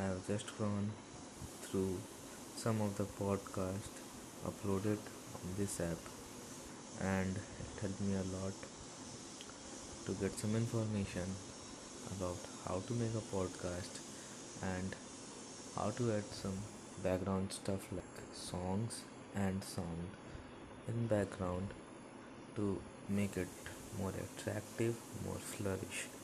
I have just gone through some of the podcasts uploaded on this app and it helped me a lot to get some information about how to make a podcast and how to add some background stuff like songs and sound in background to make it more attractive more flourish.